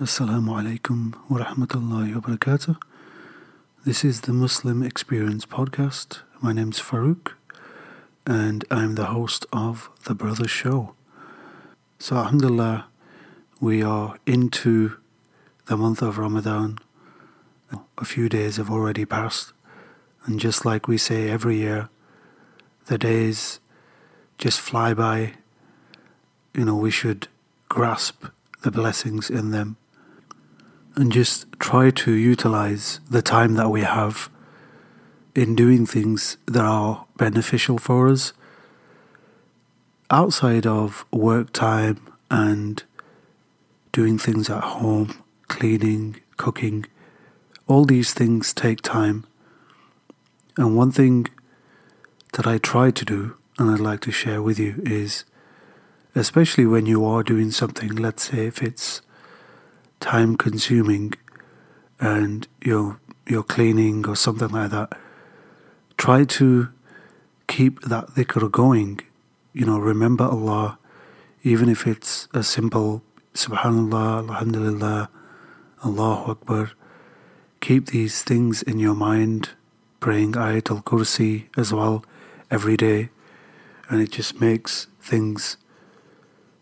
Assalamu alaikum wa rahmatullahi wa barakatuh. This is the Muslim Experience podcast. My name's Farouk and I'm the host of The Brothers Show. So, Alhamdulillah, we are into the month of Ramadan. A few days have already passed, and just like we say every year, the days just fly by. You know, we should grasp the blessings in them and just try to utilize the time that we have in doing things that are beneficial for us outside of work time and doing things at home, cleaning, cooking. All these things take time. And one thing that I try to do and I'd like to share with you is especially when you are doing something, let's say if it's time consuming and you're you're cleaning or something like that, try to keep that dhikr going. You know, remember Allah, even if it's a simple Subhanallah, Alhamdulillah, Allahu Akbar. Keep these things in your mind, praying Ayatul Kursi as well every day, and it just makes things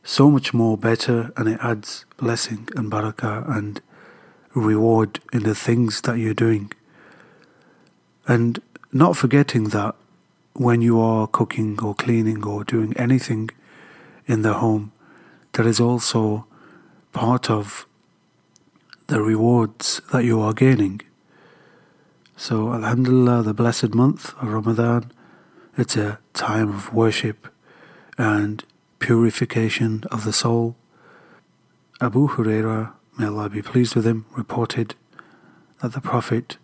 so much more better and it adds blessing and barakah and reward in the things that you're doing. And not forgetting that when you are cooking or cleaning or doing anything in the home, there is also part of the rewards that you are gaining. So, Alhamdulillah, the blessed month of Ramadan, it's a time of worship and purification of the soul. Abu Huraira, may Allah be pleased with him, reported that the Prophet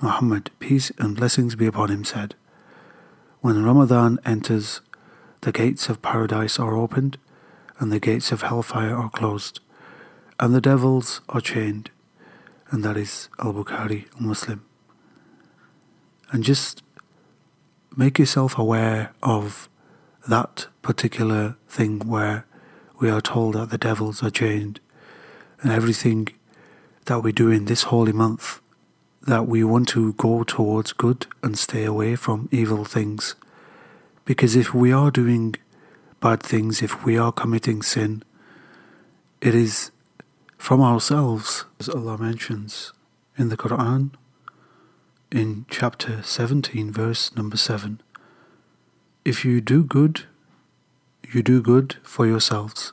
Muhammad, peace and blessings be upon him, said, When Ramadan enters, the gates of paradise are opened, and the gates of hellfire are closed, and the devils are chained. And that is Al Bukhari, Muslim. And just make yourself aware of that particular thing where we are told that the devils are chained and everything that we do in this holy month that we want to go towards good and stay away from evil things. Because if we are doing bad things if we are committing sin it is from ourselves as Allah mentions in the Quran in chapter 17 verse number 7 if you do good, you do good for yourselves,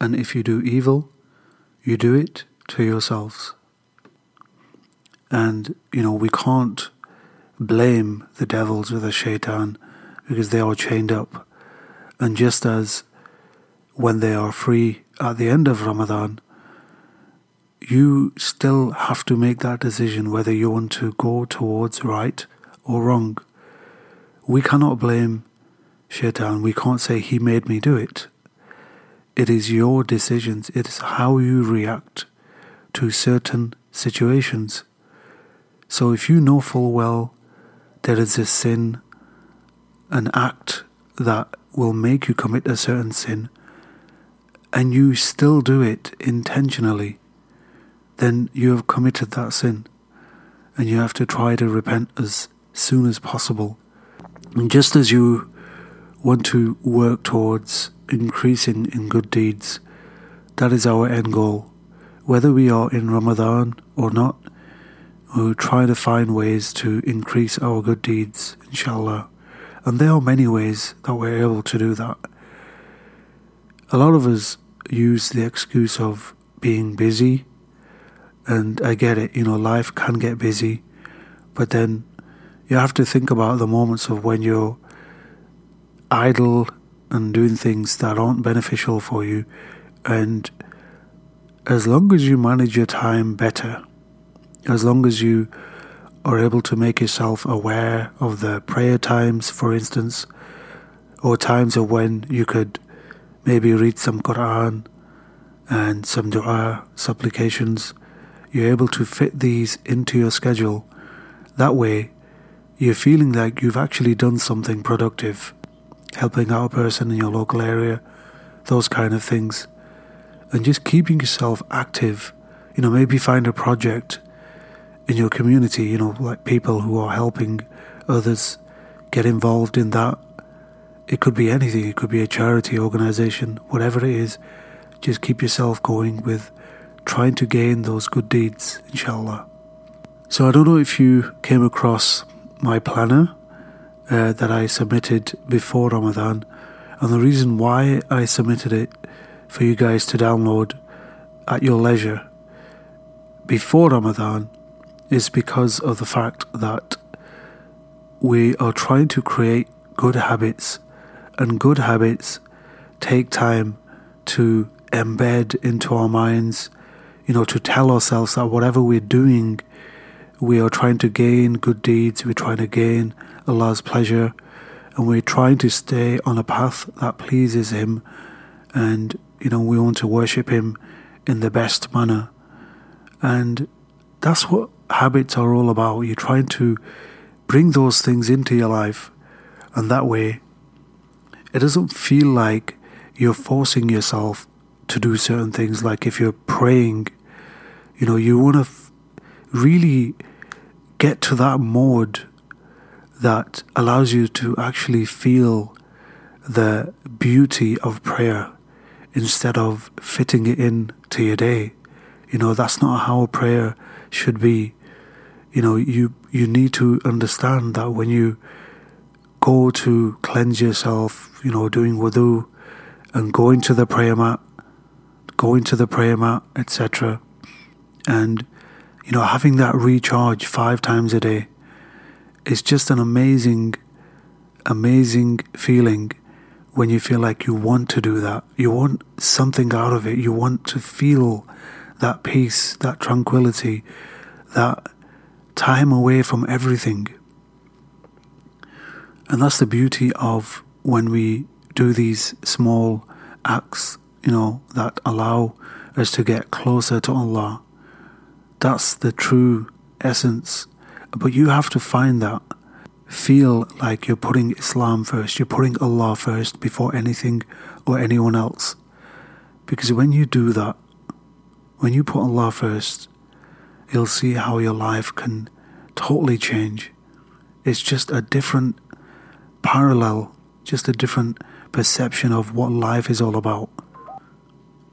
and if you do evil, you do it to yourselves. And, you know, we can't blame the devils or the shaitan because they are chained up. And just as when they are free at the end of Ramadan, you still have to make that decision whether you want to go towards right or wrong. We cannot blame Shaitan, we can't say he made me do it. It is your decisions, it is how you react to certain situations. So if you know full well there is a sin, an act that will make you commit a certain sin, and you still do it intentionally, then you have committed that sin. And you have to try to repent as soon as possible. And just as you want to work towards increasing in good deeds. That is our end goal. Whether we are in Ramadan or not, we try to find ways to increase our good deeds, inshallah. And there are many ways that we're able to do that. A lot of us use the excuse of being busy, and I get it, you know, life can get busy, but then you have to think about the moments of when you're idle and doing things that aren't beneficial for you. And as long as you manage your time better, as long as you are able to make yourself aware of the prayer times, for instance, or times of when you could maybe read some Quran and some dua, supplications, you're able to fit these into your schedule. That way, you're feeling like you've actually done something productive helping out a person in your local area, those kind of things. And just keeping yourself active You know, maybe find a project in your community, you know, like people who are helping others get involved in that. It could be anything, it could be a charity organization, whatever it is. Just keep yourself going with trying to gain those good deeds, inshallah. So I don't know if you came across my planner uh, that I submitted before Ramadan, and the reason why I submitted it for you guys to download at your leisure before Ramadan is because of the fact that we are trying to create good habits, and good habits take time to embed into our minds, you know, to tell ourselves that whatever we're doing, we are trying to gain good deeds, we're trying to gain Allah's pleasure, and we're trying to stay on a path that pleases Him, and, you know, we want to worship Him in the best manner. And that's what habits are all about. You're trying to bring those things into your life, and that way it doesn't feel like you're forcing yourself to do certain things. Like if you're praying, you know, you want to f- really get to that mode that allows you to actually feel the beauty of prayer instead of fitting it in to your day. You know, that's not how prayer should be you know, you you need to understand that when you go to cleanse yourself, you know, doing wudu and going to the prayer mat, going to the prayer mat, etc., and you know, having that recharge five times a day, it's just an amazing, amazing feeling when you feel like you want to do that. You want something out of it. You want to feel that peace, that tranquility, that time away from everything. And that's the beauty of when we do these small acts, you know, that allow us to get closer to Allah. That's the true essence. But you have to find that. Feel like you're putting Islam first, you're putting Allah first before anything or anyone else. Because when you do that, when you put Allah first, you'll see how your life can totally change. It's just a different parallel, just a different perception of what life is all about.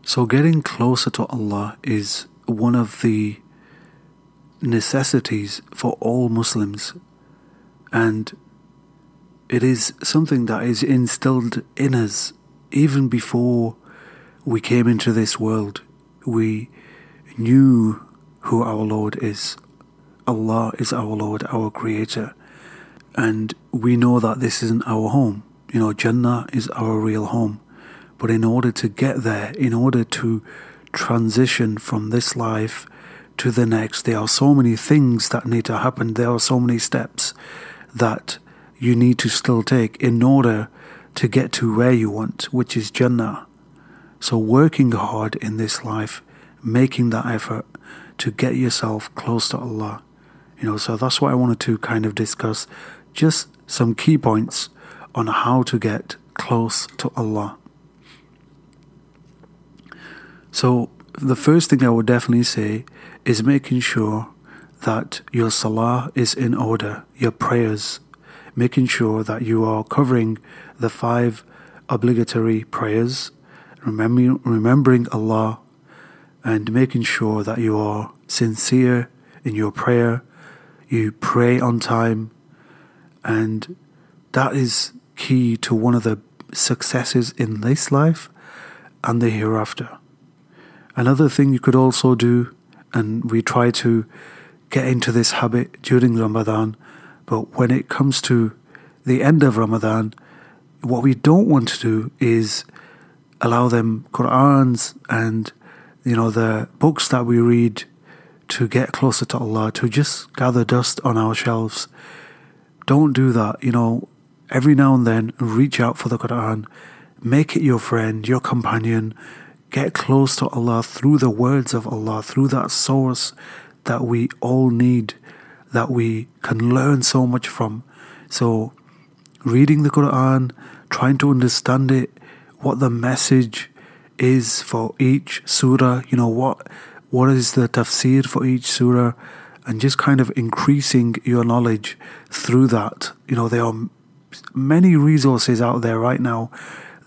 So, getting closer to Allah is one of the necessities for all Muslims, and it is something that is instilled in us even before we came into this world. We knew who our Lord is. Allah is our Lord, our Creator. And we know that this isn't our home. You know, Jannah is our real home. But in order to get there, in order to transition from this life to the next, there are so many things that need to happen. There are so many steps that you need to still take in order to get to where you want, which is Jannah. So, working hard in this life, making that effort, to get yourself close to Allah. You know, so that's what I wanted to kind of discuss. Just some key points on how to get close to Allah. So, the first thing I would definitely say is making sure that your salah is in order, your prayers, making sure that you are covering the five obligatory prayers, remembering, remembering Allah and making sure that you are sincere in your prayer, you pray on time, and that is key to one of the successes in this life and the hereafter. Another thing you could also do, and we try to get into this habit during Ramadan, but when it comes to the end of Ramadan, what we don't want to do is allow them Qur'ans and you know, the books that we read to get closer to Allah, to just gather dust on our shelves. Don't do that. You know, every now and then reach out for the Quran, make it your friend, your companion. Get close to Allah through the words of Allah, through that source that we all need, that we can learn so much from. So, reading the Quran, trying to understand it, what the message is for each surah, you know, what what is the tafsir for each surah, and just kind of increasing your knowledge through that. You know, there are many resources out there right now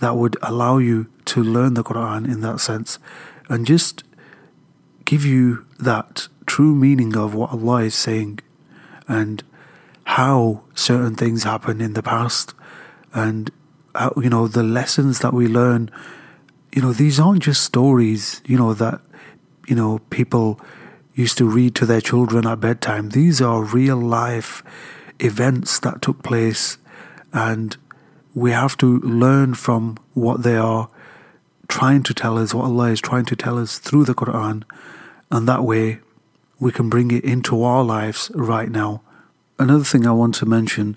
that would allow you to learn the Quran in that sense and just give you that true meaning of what Allah is saying and how certain things happened in the past and how, you know the lessons that we learn you know these aren't just stories you know that you know people used to read to their children at bedtime. These are real life events that took place and we have to learn from what they are trying to tell us, what Allah is trying to tell us through the Quran, and that way we can bring it into our lives right now. Another thing I want to mention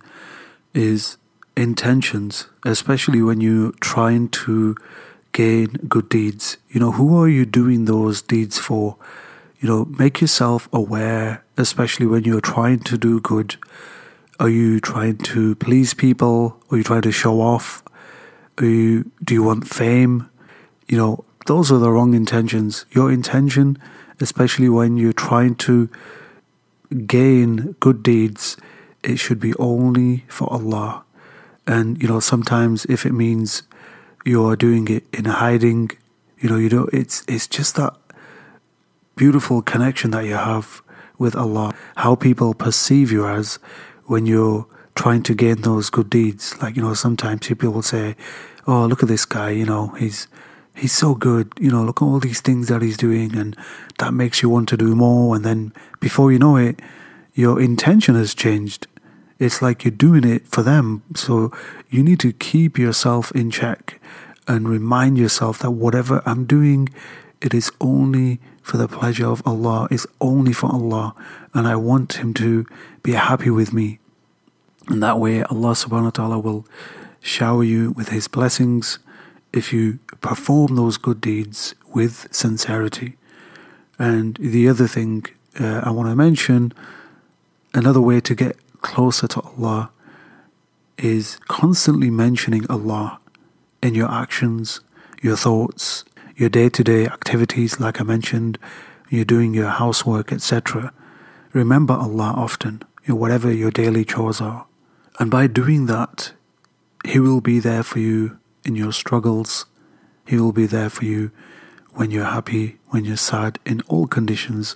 is intentions, especially when you're trying to gain good deeds. You know, who are you doing those deeds for? You know, make yourself aware, especially when you're trying to do good. Are you trying to please people? Are you trying to show off? Are you, do you want fame? You know, those are the wrong intentions. Your intention, especially when you're trying to gain good deeds, it should be only for Allah. And you know, sometimes if it means you're doing it in hiding, you know, you know, it's it's just that beautiful connection that you have with Allah. How people perceive you as when you're trying to gain those good deeds. Like you know, sometimes people will say, "Oh, look at this guy. You know, he's." He's so good, you know. Look at all these things that he's doing, and that makes you want to do more. And then, before you know it, your intention has changed it's like you're doing it for them. So you need to keep yourself in check and remind yourself that whatever I'm doing, it is only for the pleasure of Allah, it's only for Allah, and I want Him to be happy with me. And that way, Allah subhanahu wa ta'ala will shower you with His blessings if you perform those good deeds with sincerity. And the other thing uh, I want to mention, another way to get closer to Allah is constantly mentioning Allah in your actions, your thoughts, your day to day activities, like I mentioned, you're doing your housework, etc. Remember Allah often, in whatever your daily chores are. And by doing that, He will be there for you in your struggles. He will be there for you when you're happy, when you're sad, in all conditions.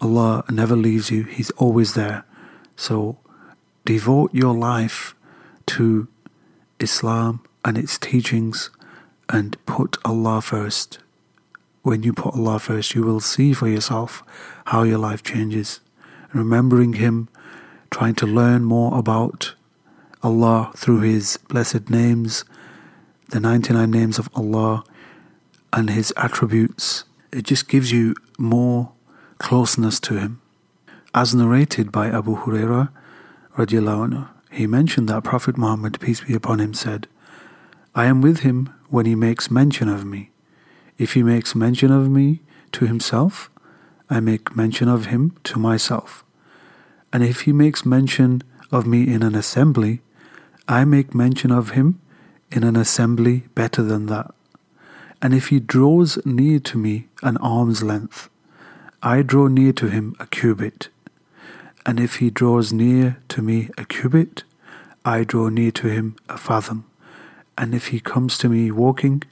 Allah never leaves you, He's always there. So Devote your life to Islam and its teachings and put Allah first. When you put Allah first, you will see for yourself how your life changes. Remembering Him, trying to learn more about Allah through His blessed names, the 99 names of Allah, and His attributes. It just gives you more closeness to Him. As narrated by Abu Hurairah, anhu, he mentioned that Prophet Muhammad, peace be upon him, said, I am with him when he makes mention of me. If he makes mention of me to himself, I make mention of him to myself. And if he makes mention of me in an assembly, I make mention of him in an assembly better than that. And if he draws near to me an arm's length, I draw near to him a cubit. And if he draws near to me a cubit, I draw near to him a fathom. And if he comes to me walking,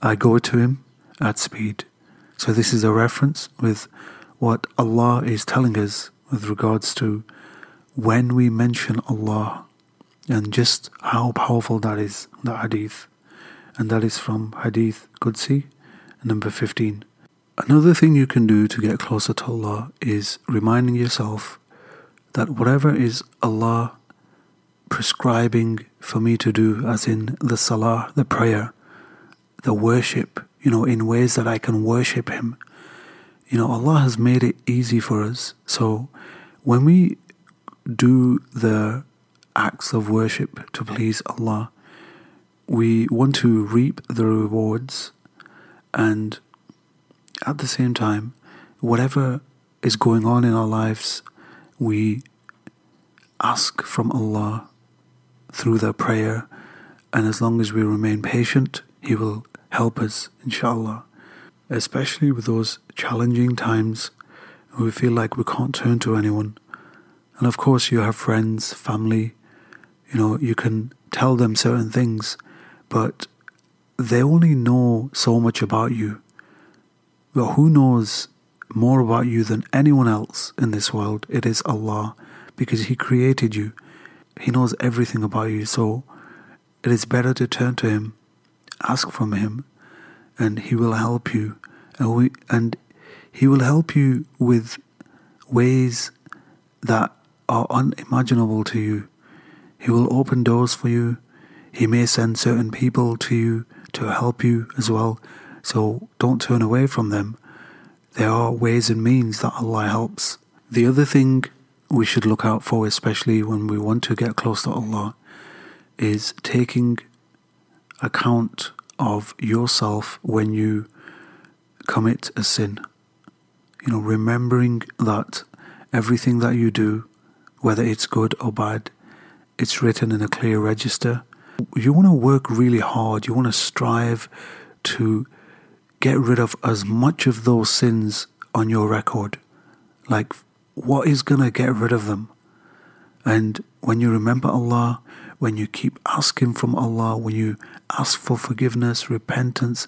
I go to him at speed. So this is a reference with what Allah is telling us with regards to when we mention Allah and just how powerful that is, that hadith. And that is from Hadith Qudsi, number 15. Another thing you can do to get closer to Allah is reminding yourself that whatever is Allah prescribing for me to do, as in the salah, the prayer, the worship, you know, in ways that I can worship Him, you know, Allah has made it easy for us. So when we do the acts of worship to please Allah, we want to reap the rewards and at the same time, whatever is going on in our lives we ask from Allah through the prayer, and as long as we remain patient, He will help us, inshallah. especially with those challenging times when we feel like we can't turn to anyone. And of course, you have friends, family, you know, you can tell them certain things, but they only know so much about you. But who knows more about you than anyone else in this world? It is Allah, because He created you. He knows everything about you. So it is better to turn to Him, ask from Him, and He will help you. And, we, and He will help you with ways that are unimaginable to you. He will open doors for you. He may send certain people to you to help you as well. So don't turn away from them. There are ways and means that Allah helps. The other thing we should look out for, especially when we want to get close to Allah, is taking account of yourself when you commit a sin. You know, remembering that everything that you do, whether it's good or bad, it's written in a clear register. You want to work really hard, you want to strive to get rid of as much of those sins on your record. Like, what is going to get rid of them? And when you remember Allah, when you keep asking from Allah, when you ask for forgiveness, repentance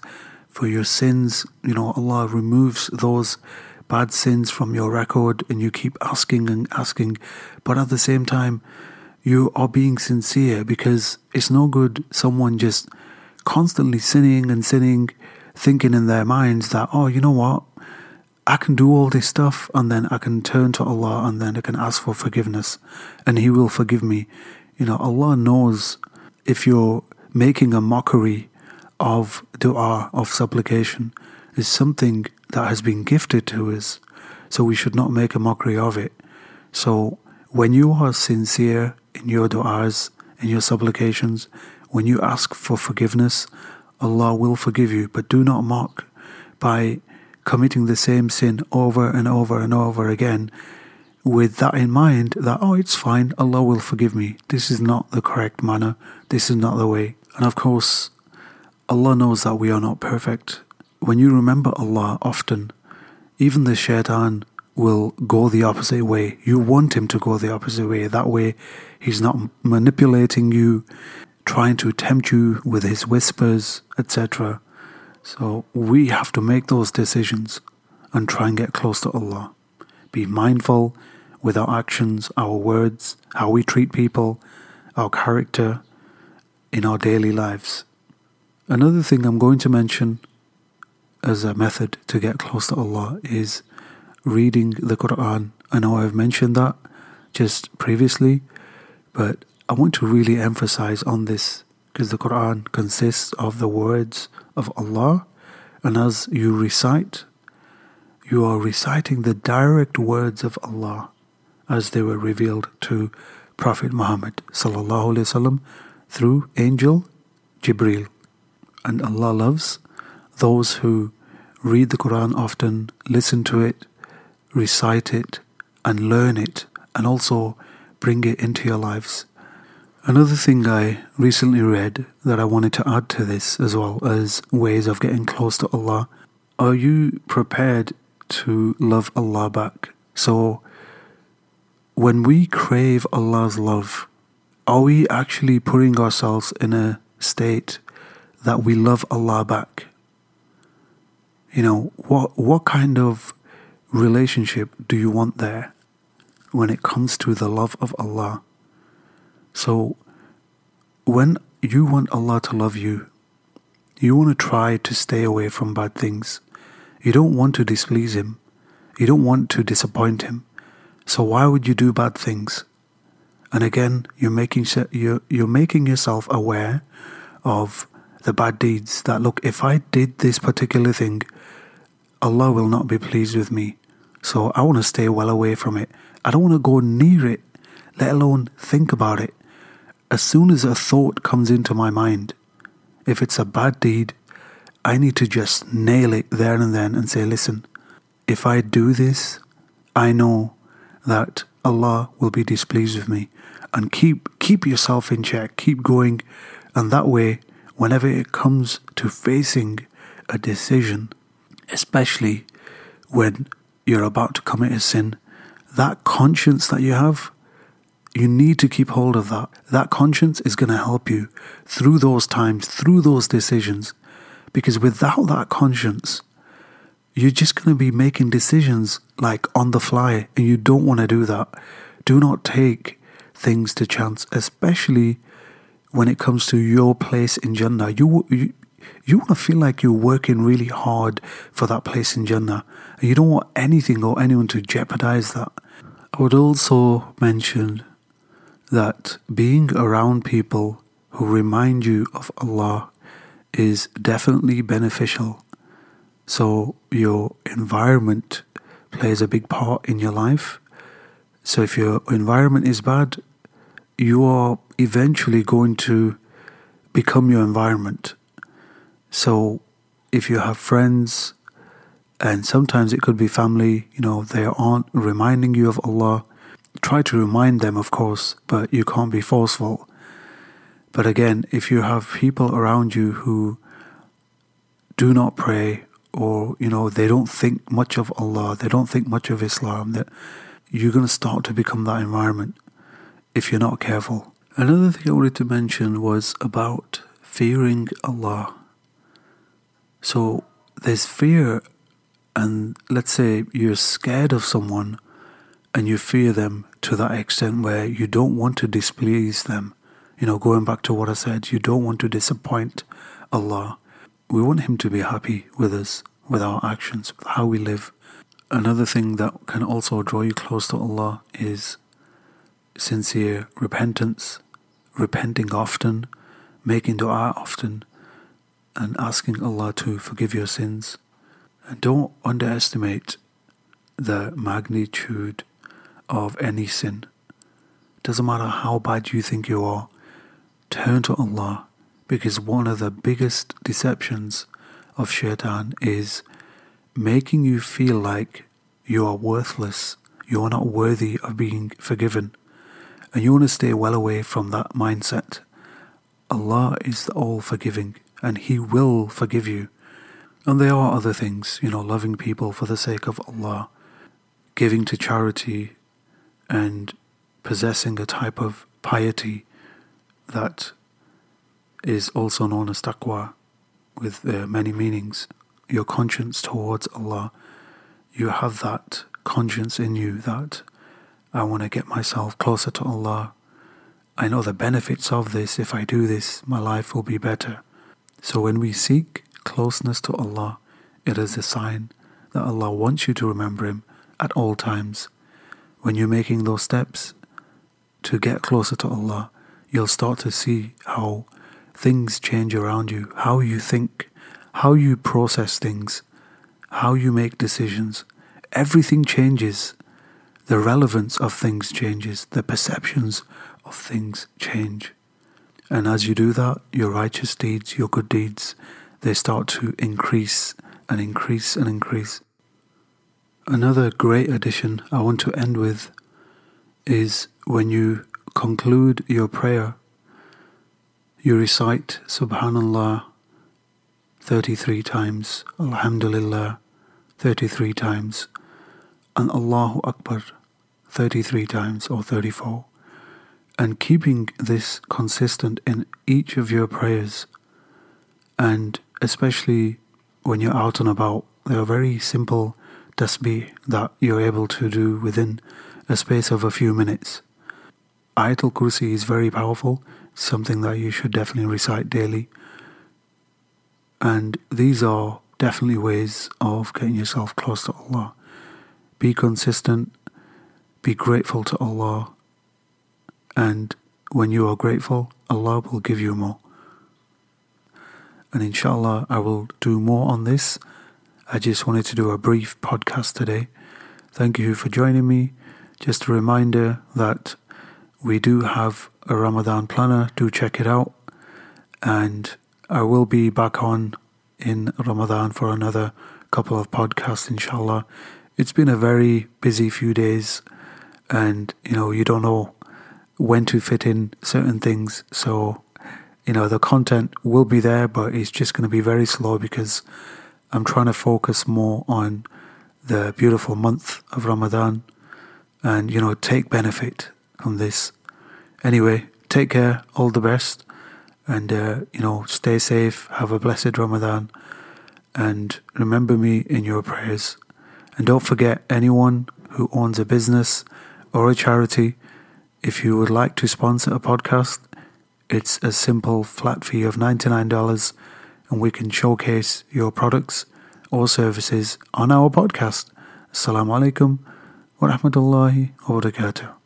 for your sins, you know, Allah removes those bad sins from your record and you keep asking and asking. But at the same time, you are being sincere because it's no good someone just constantly sinning and sinning thinking in their minds that, oh, you know what? I can do all this stuff and then I can turn to Allah and then I can ask for forgiveness and He will forgive me. You know, Allah knows if you're making a mockery of dua, of supplication, is something that has been gifted to us. So we should not make a mockery of it. So when you are sincere in your du'as, in your supplications, when you ask for forgiveness, Allah will forgive you, but do not mock by committing the same sin over and over and over again with that in mind that, oh, it's fine, Allah will forgive me. This is not the correct manner, this is not the way. And of course, Allah knows that we are not perfect. When you remember Allah often, even the shaitan will go the opposite way. You want him to go the opposite way. That way, he's not manipulating you trying to tempt you with his whispers, etc. So we have to make those decisions and try and get close to Allah. Be mindful with our actions, our words, how we treat people, our character in our daily lives. Another thing I'm going to mention as a method to get close to Allah is reading the Quran. I know I've mentioned that just previously, but I want to really emphasize on this because the Quran consists of the words of Allah, and as you recite, you are reciting the direct words of Allah as they were revealed to Prophet Muhammad وسلم, through angel Jibril. And Allah loves those who read the Quran often, listen to it, recite it, and learn it, and also bring it into your lives. Another thing I recently read that I wanted to add to this, as well as ways of getting close to Allah, are you prepared to love Allah back? So, when we crave Allah's love, are we actually putting ourselves in a state that we love Allah back? You know, what, what kind of relationship do you want there when it comes to the love of Allah? So, when you want Allah to love you, you want to try to stay away from bad things. You don't want to displease Him. You don't want to disappoint Him. So why would you do bad things? And again, you're making you're, you're making yourself aware of the bad deeds. That look, if I did this particular thing, Allah will not be pleased with me. So I want to stay well away from it. I don't want to go near it, let alone think about it as soon as a thought comes into my mind, if it's a bad deed, I need to just nail it there and then and say, listen, if I do this, I know that Allah will be displeased with me. And keep keep yourself in check, keep going, and that way, whenever it comes to facing a decision, especially when you're about to commit a sin. That conscience that you have, you need to keep hold of that. That conscience is going to help you through those times, through those decisions. Because without that conscience, you're just going to be making decisions like on the fly, and you don't want to do that. Do not take things to chance, especially when it comes to your place in Jannah. You, you, you want to feel like you're working really hard for that place in Jannah, and you don't want anything or anyone to jeopardize that. I would also mention that being around people who remind you of Allah is definitely beneficial. So, your environment plays a big part in your life. So, if your environment is bad, you are eventually going to become your environment. So, if you have friends, and sometimes it could be family, you know, they aren't reminding you of Allah try to remind them, of course, but you can't be forceful. But again, if you have people around you who do not pray or, you know, they don't think much of Allah, they don't think much of Islam, that you're going to start to become that environment if you're not careful. Another thing I wanted to mention was about fearing Allah. So there's fear, and let's say you're scared of someone and you fear them to that extent where you don't want to displease them. You know, going back to what I said, you don't want to disappoint Allah. We want Him to be happy with us, with our actions, with how we live. Another thing that can also draw you close to Allah is sincere repentance, repenting often, making dua often, and asking Allah to forgive your sins. And don't underestimate the magnitude of any sin. Doesn't matter how bad you think you are, turn to Allah because one of the biggest deceptions of shaitan is making you feel like you are worthless, you are not worthy of being forgiven. And you want to stay well away from that mindset. Allah is all forgiving and He will forgive you. And there are other things, you know, loving people for the sake of Allah, giving to charity, and possessing a type of piety that is also known as taqwa with uh, many meanings. Your conscience towards Allah, you have that conscience in you that I want to get myself closer to Allah. I know the benefits of this. If I do this, my life will be better. So when we seek closeness to Allah, it is a sign that Allah wants you to remember Him at all times when you're making those steps to get closer to Allah, you'll start to see how things change around you, how you think, how you process things, how you make decisions. Everything changes. The relevance of things changes. The perceptions of things change. And as you do that, your righteous deeds, your good deeds, they start to increase and increase and increase. Another great addition I want to end with is when you conclude your prayer, you recite Subhanallah 33 times, Alhamdulillah 33 times, and Allahu Akbar 33 times or 34. And keeping this consistent in each of your prayers, and especially when you're out and about, they are very simple tasbih that you're able to do within a space of a few minutes. Ayatul Kursi is very powerful, something that you should definitely recite daily. And these are definitely ways of getting yourself close to Allah. Be consistent, be grateful to Allah, and when you are grateful, Allah will give you more. And inshallah, I will do more on this I just wanted to do a brief podcast today. Thank you for joining me. Just a reminder that we do have a Ramadan planner, do check it out. And I will be back on in Ramadan for another couple of podcasts, inshallah. It's been a very busy few days, and you know, you don't know when to fit in certain things. So, you know, the content will be there, but it's just going to be very slow because I'm trying to focus more on the beautiful month of Ramadan and, you know, take benefit from this. Anyway, take care, all the best, and, uh, you know, stay safe, have a blessed Ramadan, and remember me in your prayers. And don't forget anyone who owns a business or a charity, if you would like to sponsor a podcast, it's a simple flat fee of $99 and we can showcase your products or services on our podcast. Assalamu alaikum wa rahmatullahi wa barakatuh.